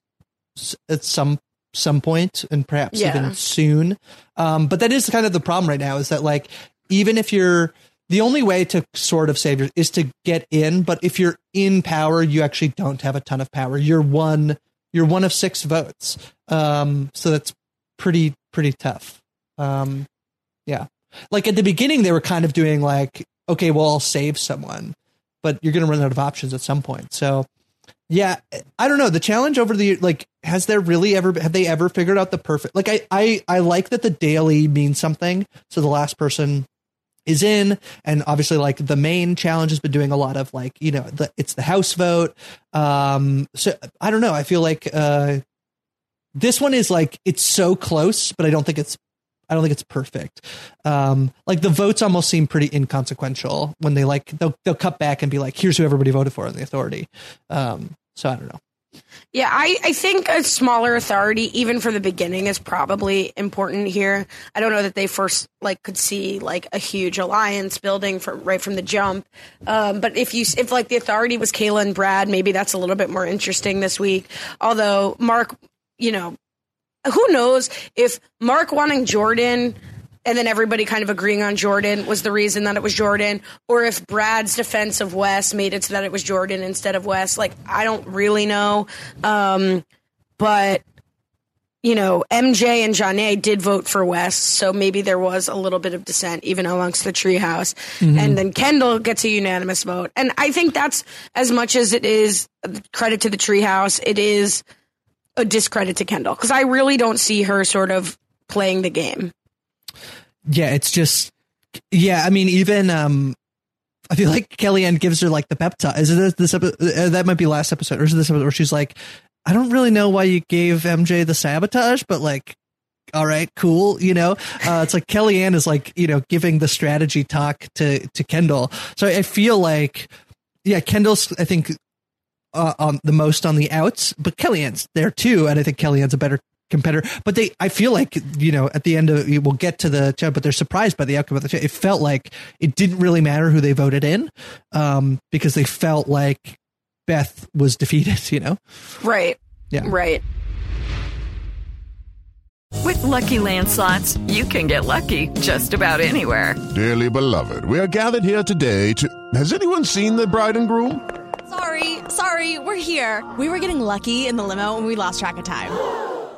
at some some point and perhaps Yeah. even soon. Um, but that is kind of the problem right now is that like even if you're the only way to sort of save your is to get in, but if you're in power, you actually don't have a ton of power. You're one you're one of six votes. Um, so that's pretty pretty tough. Um, yeah. Like at the beginning they were kind of doing like, okay, well I'll save someone but you're going to run out of options at some point. So, yeah, I don't know. The challenge over the like has there really ever have they ever figured out the perfect like I I I like that the daily means something. So the last person is in and obviously like the main challenge has been doing a lot of like you know the it's the house vote um so i don't know i feel like uh this one is like it's so close but i don't think it's I don't think it's perfect. Um, like the votes almost seem pretty inconsequential when they like they'll they'll cut back and be like, here's who everybody voted for in the authority. Um, so I don't know. Yeah, I, I think a smaller authority, even for the beginning, is probably important here. I don't know that they first like could see like a huge alliance building from right from the jump. Um, but if you if like the authority was Kailah and Brad, maybe that's a little bit more interesting this week. Although Mark, you know, who knows if Mark wanting Jordan and then everybody kind of agreeing on Jordan was the reason that it was Jordan, or if Brad's defense of Wes made it so that it was Jordan instead of Wes. Like, I don't really know. Um, but, you know, MJ and Johnny did vote for Wes, so maybe there was a little bit of dissent even amongst the treehouse. Mhm. And then Kendall gets a unanimous vote. And I think that's as much as it is credit to the treehouse, it is a discredit to Kendall because I really don't see her sort of playing the game. Yeah, it's just yeah. I mean, even um, I feel like Kellyanne gives her like the pep talk. Is it this, this epi- uh, that might be last episode, or is it this episode where she's like, I don't really know why you gave MJ the sabotage, but like. All right, cool. You know, uh, it's like Kellyanne is like, you know, giving the strategy talk to, to Kendall. So I feel like, yeah, Kendall's, I think, uh, on the most on the outs, but Kellyanne's there too. And I think Kellyanne's a better competitor. But they, I feel like, you know, at the end of it, we'll get to the chat, but they're surprised by the outcome of the chat. It felt like it didn't really matter who they voted in, um, because they felt like Beth was defeated, you know? Right. Yeah. Right. With Lucky Land slots, you can get lucky just about anywhere. Dearly beloved, we are gathered here today to. Has anyone seen the bride and groom? Sorry, sorry, we're here. We were getting lucky in the limo and we lost track of time.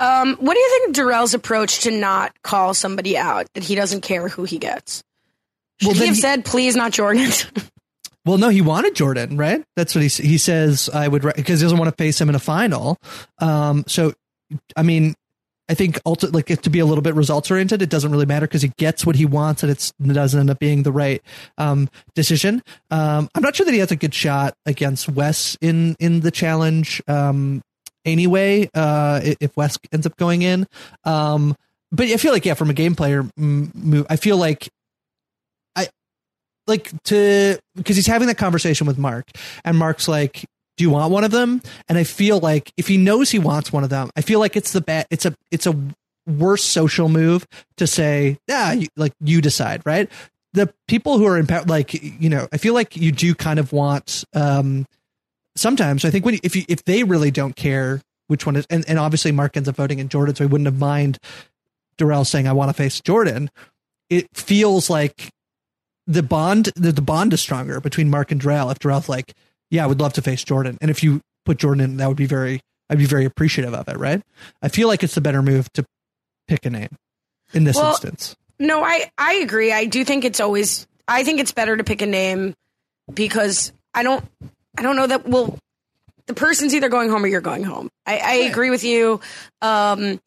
Um, what do you think Darrell's approach to not call somebody out that he doesn't care who he gets? Should Well, he have he- said, "Please, not Jordan"? Well, no, he wanted Jordan, right? That's what he he says. I would because he doesn't want to face him in a final. Um, so, I mean, I think ulti- like if to be a little bit results oriented, it doesn't really matter because he gets what he wants, and it's, it doesn't end up being the right um, decision. Um, I'm not sure that he has a good shot against Wes in in the challenge. Um, anyway, uh, if Wes ends up going in, um, but I feel like yeah, from a game player move, I feel like I like to because he's having that conversation with Mark, and Mark's like, "Do you want one of them?" And I feel like if he knows he wants one of them, I feel like it's the bad. It's a it's a worse social move to say, "Yeah, you, like you decide." Right? The people who are in like you know, I feel like you do kind of want. um Sometimes I think when if you if they really don't care which one is, and, and obviously Mark ends up voting in Jordan, so he wouldn't have mind Darrell saying, "I want to face Jordan." It feels like the bond the, the bond is stronger between Mark and Darrell if Darrell's like, yeah, I would love to face Jordan. And if you put Jordan in, that would be very I'd be very appreciative of it, right? I feel like it's the better move to pick a name in this Well, instance. No, I I agree. I do think it's always I think it's better to pick a name because I don't I don't know that well the person's either going home or you're going home. I, I agree with you. Um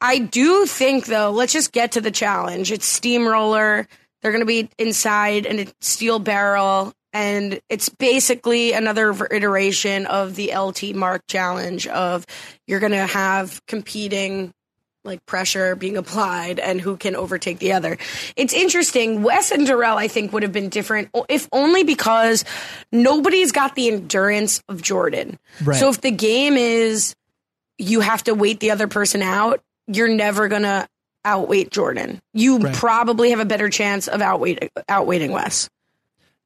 I do think though, let's just get to the challenge. It's steamroller. They're gonna be inside and it's steel barrel and it's basically another iteration of the LT Mark challenge of you're gonna have competing like pressure being applied and who can overtake the other. It's interesting. Wes and Darrell, I think, would have been different if only because nobody's got the endurance of Jordan. Right. So if the game is you have to wait the other person out, you're never gonna outweight Jordan. You Right. probably have a better chance of outweight outweighting Wes.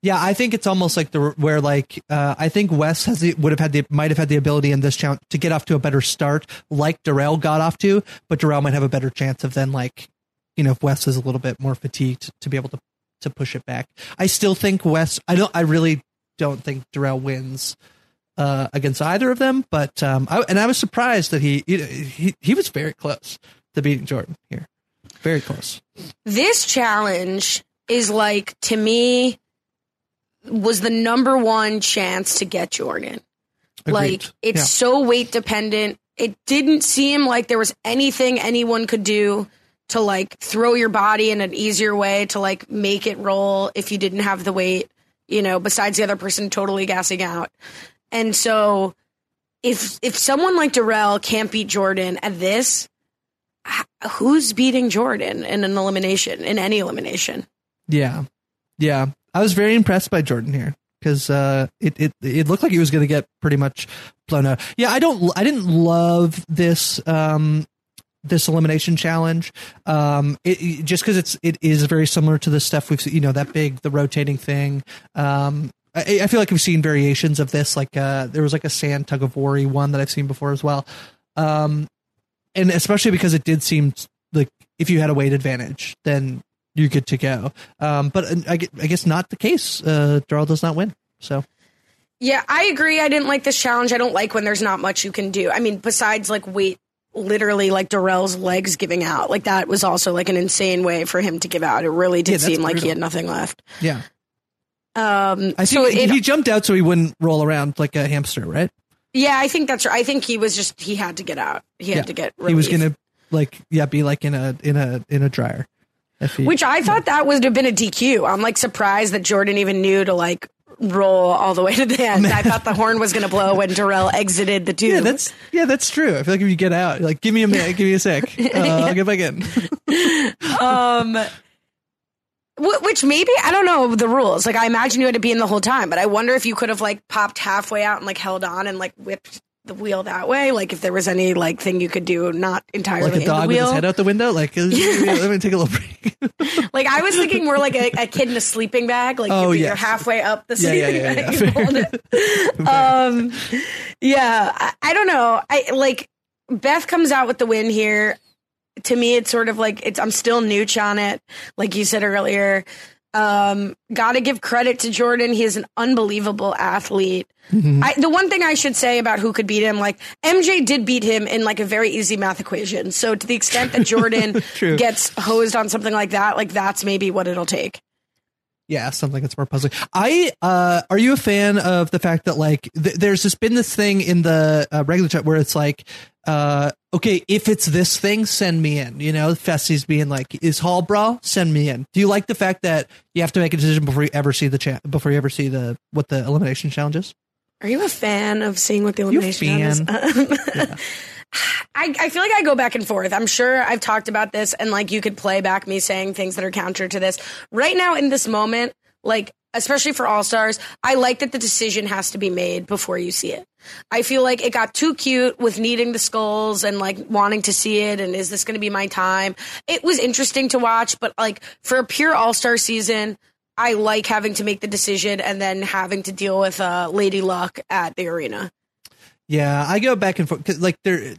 Yeah, I think it's almost like the where like uh, I think Wes has the, would have had the might have had the ability in this challenge to get off to a better start, like Darrell got off to, but Darrell might have a better chance of then like you know if Wes is a little bit more fatigued to be able to to push it back. I still think Wes. I don't. I really don't think Darrell wins uh, against either of them. But um, I, and I was surprised that he he he was very close to beating Jordan here, very close. this challenge is like to me was the number one chance to get Jordan. Agreed. Like it's Yeah. so weight dependent. It didn't seem like there was anything anyone could do to like throw your body in an easier way to like make it roll if you didn't have the weight, you know, besides the other person totally gassing out. And so if if someone like Darrell can't beat Jordan at this, who's beating Jordan in an elimination, in any elimination? Yeah, yeah. I was very impressed by Jordan here because uh, it it it looked like he was going to get pretty much blown out. Yeah, I don't. I didn't love this um this elimination challenge. Um, it, it- just because it's it is very similar to the stuff we've seen. You know that big the rotating thing. Um, I, I feel like we've seen variations of this. Like uh, there was like a sand tug of war one that I've seen before as well. Um, and especially because it did seem like if you had a weight advantage, then you're good to go. Um, but uh, I, I guess not the case. Uh, Darrell does not win. So Yeah, I agree. I didn't like this challenge. I don't like when there's not much you can do. I mean, besides like weight, literally like Darrell's legs giving out. Like that was also like an insane way for him to give out. It really did Yeah, seem like he had nothing left. yeah, Um, I so it, he jumped out so he wouldn't roll around like a hamster, right? yeah, I think that's right. I think he was just he had to get out. He had yeah. to get. He was gonna like yeah be like in a in a in a dryer. He- Which I thought that would have been a DQ. I'm like surprised that Jordan even knew to like roll all the way to the end. I thought the horn was going to blow when Darrell exited the tube. yeah, that's yeah, that's true. I feel like if you get out, like give me a minute, give me a sec, uh, I'll get back in. um which maybe I don't know the rules. Like I imagine you had to be in the whole time, but I wonder if you could have like popped halfway out and like held on and like whipped the wheel that way. Like if there was any like thing you could do, not entirely like a in dog the with his head out the window. Like uh, let me take a little break. Like I was thinking more like a, a kid in a sleeping bag. Like Oh, you're, you're yes. halfway up the Yeah, yeah, sleeping yeah, bag. yeah. you um, yeah, I, I don't know. I like Beth comes out with the win here. To me, it's sort of like it's. I'm still nooch on it, like you said earlier. Um, Got to give credit to Jordan. He is an unbelievable athlete. Mm-hmm. I, the one thing I should say about who could beat him, like MJ did beat him in like a very easy math equation. So to the extent that Jordan gets hosed on something like that, like that's maybe what it'll take. Yeah, something that's more puzzling. I uh are you a fan of the fact that like th- there's just been this thing in the uh, regular chat where it's like uh okay, if it's this thing, send me in. You know, Fessy's being like, is Hall Brawl? Send me in. Do you like the fact that you have to make a decision before you ever see the chat before you ever see the what the elimination challenge is? Are you a fan of seeing what the elimination fan. is? I, I feel like I go back and forth. I'm sure I've talked about this and like you could play back me saying things that are counter to this. Right now in this moment, like especially for All Stars, I like that the decision has to be made before you see it. I feel like it got too cute with needing the skulls and like wanting to see it and is this going to be my time? It was interesting to watch, but like for a pure All Star season, I like having to make the decision and then having to deal with uh, Lady Luck at the arena. Yeah, I go back and forth. 'cause, Like there,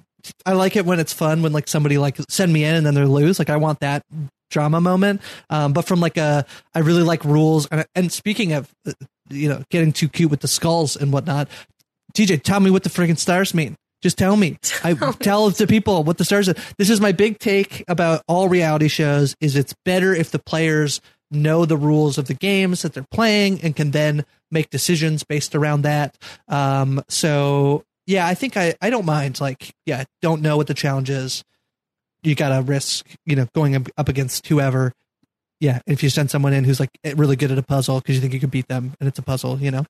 I like it when it's fun when like somebody like send me in and then they lose. Like I want that drama moment. Um, but from like a, I really like rules. And, and speaking of, uh, you know, getting too cute with the skulls and whatnot, TJ, tell me what the friggin' stars mean. Just tell me. I tell the people what the stars are. This is my big take about all reality shows is it's better if the players know the rules of the games that they're playing and can then make decisions based around that. Um, so yeah, I think I, I don't mind like, yeah, don't know what the challenge is. You gotta risk, you know, going up- against whoever. Yeah. If you send someone in who's like eh, really good at a puzzle because you think you can beat them and it's a puzzle, you know?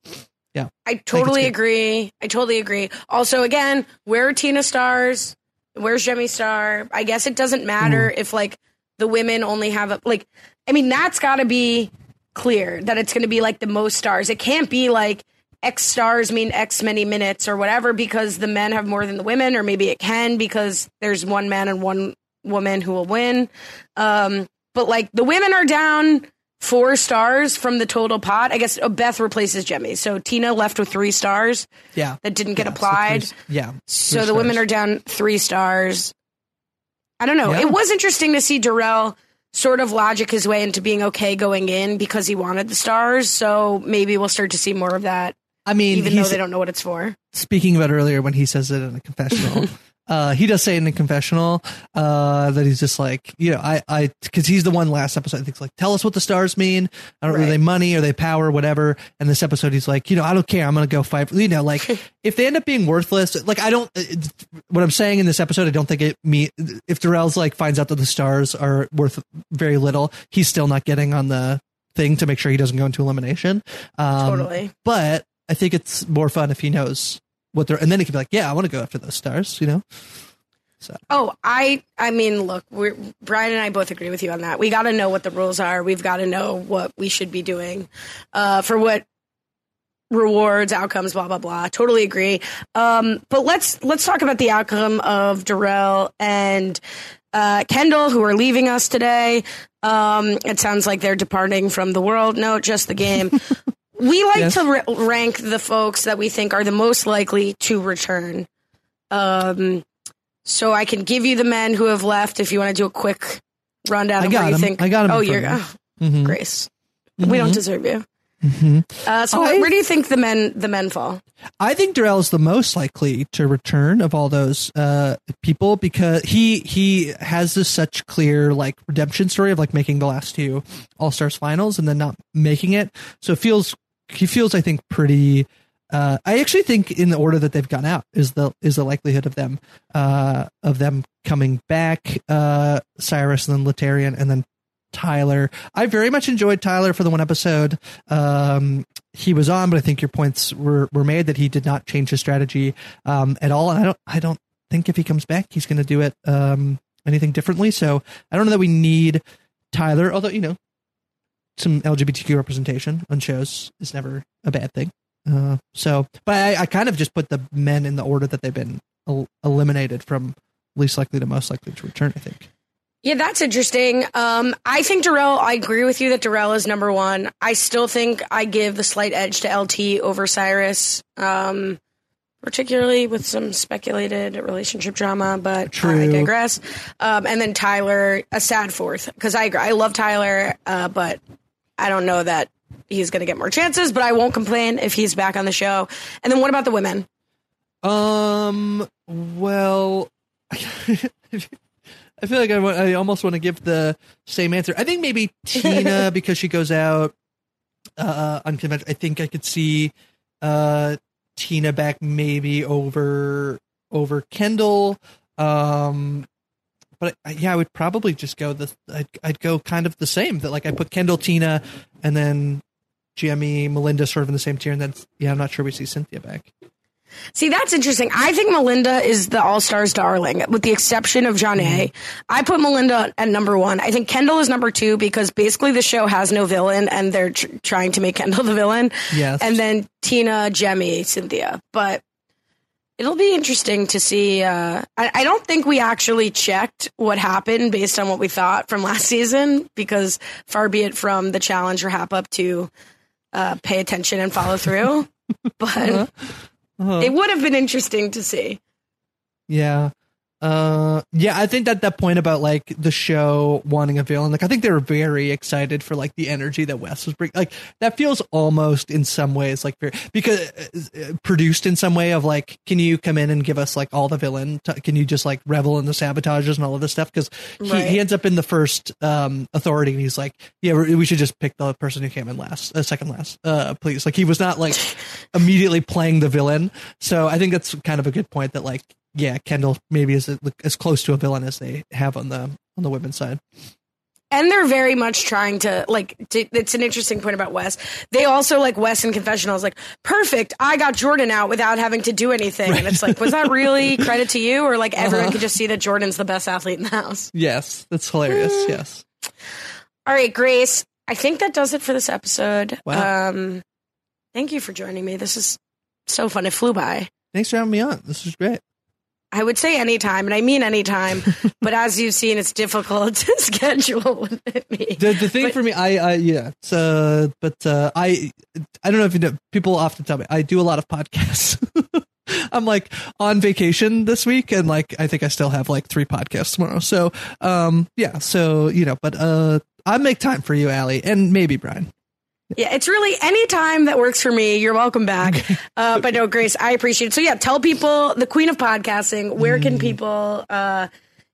Yeah. I totally good. agree. I totally agree. Also, again, where are Tina stars? Where's Jemmye Star? I guess it doesn't matter mm. if like the women only have a like. I mean, that's got to be clear that it's going to be like the most stars. It can't be like X stars mean X many minutes or whatever because the men have more than the women, or maybe it can because there's one man and one woman who will win. Um, but like the women are down four stars from the total pot. I guess uh, Beth replaces Jemmye, so Tina left with three stars Yeah. that didn't get Yeah, so applied. three- yeah. So the women are down three stars. I don't know. Yeah. It was interesting to see Darrell sort of logic his way into being okay going in because he wanted the stars. So maybe we'll start to see more of that. I mean, even though they don't know what it's for. speaking about earlier when he says it in a confessional uh he does say in a confessional uh that he's just like you know i i because he's the one last episode i think it's like tell us what the stars mean. I don't know are they money? Are they power? Whatever. And this episode he's like you know i don't care. I'm gonna go fight you know like if they end up being worthless like i don't what i'm saying in this episode i don't think it me if Darrell's like finds out that the stars are worth very little he's still not getting on the thing to make sure he doesn't go into elimination. Um, Totally. but I think it's more fun if he knows what they're, and then it can be like, yeah, I want to go after those stars, you know? So. Oh, I I mean, look, we're, Brian and I both agree with you on that. We got to know what the rules are. We've got to know what we should be doing uh, for what rewards, outcomes, blah blah blah. Totally agree. Um, but let's let's talk about the outcome of Darrell and uh, Kendall, who are leaving us today. Um, it sounds like they're departing from the world. No, just the game. we like Yes. to ra- rank the folks that we think are the most likely to return. Um, so I can give you the men who have left if you want to do a quick rundown I of got where you 'em. think. I got 'em Oh, you're of oh, me. Mhm. Grace. We don't Mhm. deserve you. Mhm. Uh, so I- where, where do you think the men the men fall? I think Darrell is the most likely to return of all those uh, people because he he has this such clear like redemption story of like making the last two All Stars finals and then not making it. So it feels he feels I think pretty. Uh, I actually think in the order that they've gone out is the is the likelihood of them uh, of them coming back. Uh, Cyrus and then Laterrian and then Tyler. I very much enjoyed Tyler for the one episode um, he was on, but I think your points were, were made that he did not change his strategy um, at all. And I don't I don't think if he comes back he's going to do it um, anything differently. So I don't know that we need Tyler, although you know some LGBTQ representation on shows is never a bad thing. Uh, so, but I, I kind of just put the men in the order that they've been el- eliminated from least likely to most likely to return. I think. Yeah, that's interesting. Um, I think Darrell, I agree with you that Darrell is number one. I still think I give the slight edge to LT over Cyrus, um, particularly with some speculated relationship drama, but I digress. Um, and then Tyler, a sad fourth, because I agree. I love Tyler, uh, but I don't know that he's going to get more chances, but I won't complain if he's back on the show. And then what about the women? Um. Well, I feel like I, wa- I almost want to give the same answer. I think maybe Tina because she goes out uh, unconventional. I think I could see uh, Tina back maybe over over Kendall. Um, but I, yeah, I would probably just go the. I'd, I'd go kind of the same. That like I put Kendall, Tina, and then Jemmye, Melinda, sort of in the same tier, and then yeah, I'm not sure we see Cynthia back. See, that's interesting. I think Melinda is the All Stars darling, with the exception of John A. Mm-hmm. I put Melinda at number one. I think Kendall is number two because basically the show has no villain and they're tr- trying to make Kendall the villain. Yes. And then Tina, Jemmye, Cynthia. But it'll be interesting to see. Uh, I, I don't think we actually checked what happened based on what we thought from last season because far be it from the challenge or hap up to uh, pay attention and follow through. but Uh-huh. it would have been interesting to see. Yeah. Uh yeah, I think that that point about like the show wanting a villain, like I think they were very excited for like the energy that Wes was bringing. Like that feels almost in some ways like very because uh, produced in some way of like, can you come in and give us like all the villain? T- can you just like revel in the sabotages and all of this stuff? Because he, Right. he ends up in the first um authority and he's like, yeah, we we should just pick the person who came in last, uh, second last, uh, please. Like he was not like immediately playing the villain. So I think that's kind of a good point that like yeah, Kendall maybe is as close to a villain as they have on the on the women's side. And they're very much trying to like. To, it's an interesting point about Wes. They also like Wes in confessionals. Like, perfect. I got Jordan out without having to do anything. And it's like, was that really credit to you, or like everyone Uh-huh. could just see that Jordan's the best athlete in the house? Yes, that's hilarious. Yes. All right, Grace. I think that does it for this episode. Wow. Um, thank you for joining me. This is so fun. It flew by. Thanks for having me on. This was great. I would say anytime, and I mean anytime. but as you've seen, it's difficult to schedule with me. The, the thing for me, I, I yeah, it's, uh, but uh, I I don't know if you know. People often tell me I do a lot of podcasts. I'm like on vacation this week, and like I think I still have like three podcasts tomorrow. So um, yeah, so you know, but uh, I make time for you, Ali, and maybe Brian. Yeah, it's really any time that works for me. You're welcome back. Uh, but no, Grace, I appreciate it. So yeah, tell people the queen of podcasting. Where can people uh,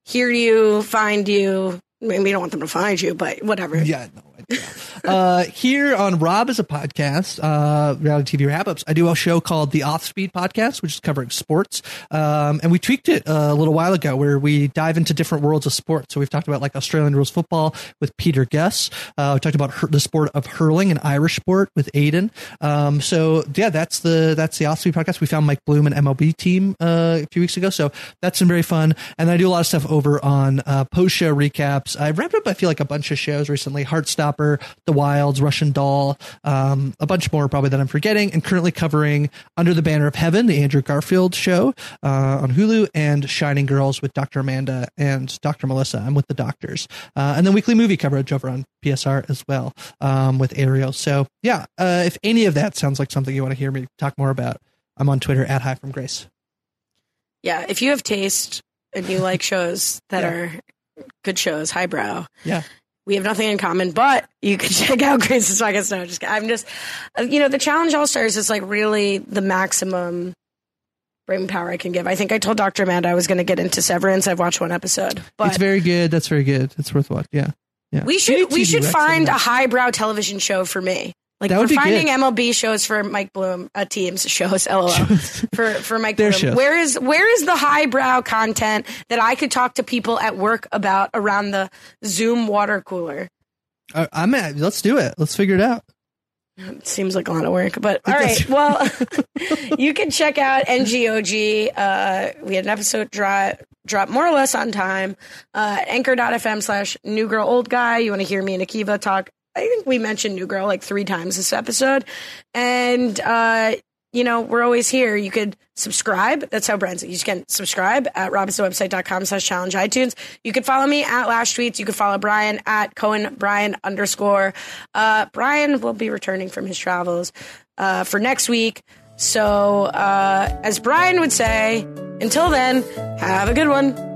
hear you, find you? I mean, we don't want them to find you, but whatever. Yeah, no, uh, here on Rob is a podcast, uh, reality TV wrap ups. I do a show called the Off Speed Podcast, which is covering sports. Um, and we tweaked it a little while ago where we dive into different worlds of sports. So we've talked about like Australian rules football with Peter Guess. Uh, we talked about the sport of hurling and Irish sport with Aiden. Um, so yeah, that's the, that's the Off Speed Podcast. We found Mike Bloom and MLB team, uh, a few weeks ago. So that's been very fun. And I do a lot of stuff over on, uh, post show recaps. I wrapped up, I feel like a bunch of shows recently, Heartstopper, The Wilds, Russian Doll, um, a bunch more probably that I'm forgetting, and currently covering Under the Banner of Heaven, the Andrew Garfield show uh, on Hulu, and Shining Girls with Dr. Amanda and Dr. Melissa. I'm with the doctors. Uh, and then weekly movie coverage over on PSR as well um, with Ariel. So, yeah, uh, if any of that sounds like something you want to hear me talk more about, I'm on Twitter at Highbrow Grace. Yeah, if you have taste and you like shows that are good shows, highbrow, Yeah. we have nothing in common, but you can check out Grace's podcast. No, just I'm just, uh, you know, the Challenge All Stars is like really the maximum brain power I can give. I think I told Dr. Amanda I was going to get into Severance. I've watched one episode, but it's very good. That's very good. It's worth watching. Yeah. Yeah. we should we should find a highbrow television show for me. Like That we're finding good. MLB shows for Mike Bloom, uh, teams shows, lol, for for Mike Bloom. shows. Where is where is the highbrow content that I could talk to people at work about around the Zoom water cooler? Uh, I'm at, let's do it. Let's figure it out. It seems like a lot of work, but all right. Well, you can check out NGOG. Uh, we had an episode drop, drop more or less on time. Uh, anchor.fm slash new girl old guy. You want to hear me and Akiva talk. I think we mentioned new girl like three times this episode. And, uh, you know, we're always here. You could subscribe. That's how Brian's. You can subscribe at robhasawebsite.com slash challenge iTunes. You can follow me at Lash Tweets. You can follow Brian at Cohen Brian underscore. Uh, Brian will be returning from his travels uh, for next week. So, uh, as Brian would say, until then, have a good one.